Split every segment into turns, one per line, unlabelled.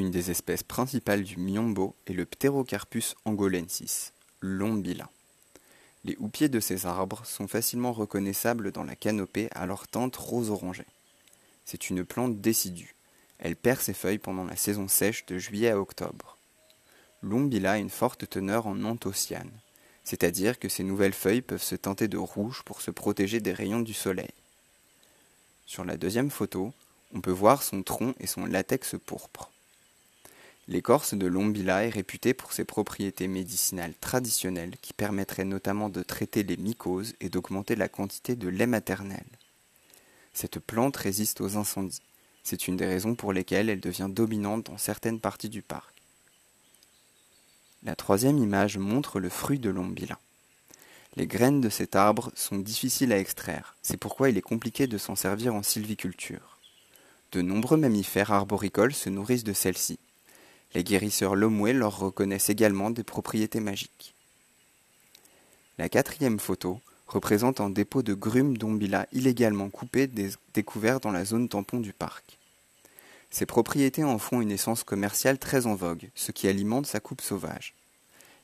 Une des espèces principales du miombo est le Pterocarpus angolensis, l'ombila. Les houppiers de ces arbres sont facilement reconnaissables dans la canopée à leur teinte rose-orangée. C'est une plante décidue. Elle perd ses feuilles pendant la saison sèche de juillet à octobre. L'ombila a une forte teneur en anthocyane, c'est-à-dire que ses nouvelles feuilles peuvent se teinter de rouge pour se protéger des rayons du soleil. Sur la deuxième photo, on peut voir son tronc et son latex pourpre. L'écorce de l'ombila est réputée pour ses propriétés médicinales traditionnelles qui permettraient notamment de traiter les mycoses et d'augmenter la quantité de lait maternel. Cette plante résiste aux incendies. C'est une des raisons pour lesquelles elle devient dominante dans certaines parties du parc. La troisième image montre le fruit de l'ombila. Les graines de cet arbre sont difficiles à extraire, c'est pourquoi il est compliqué de s'en servir en sylviculture. De nombreux mammifères arboricoles se nourrissent de celles-ci. Les guérisseurs Lomoué leur reconnaissent également des propriétés magiques. La quatrième photo représente un dépôt de grumes d'ombila illégalement coupé découvert dans la zone tampon du parc. Ces propriétés en font une essence commerciale très en vogue, ce qui alimente sa coupe sauvage.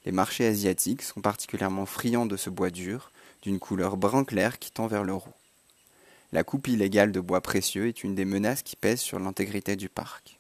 Les marchés asiatiques sont particulièrement friands de ce bois dur, d'une couleur brun clair qui tend vers le roux. La coupe illégale de bois précieux est une des menaces qui pèsent sur l'intégrité du parc.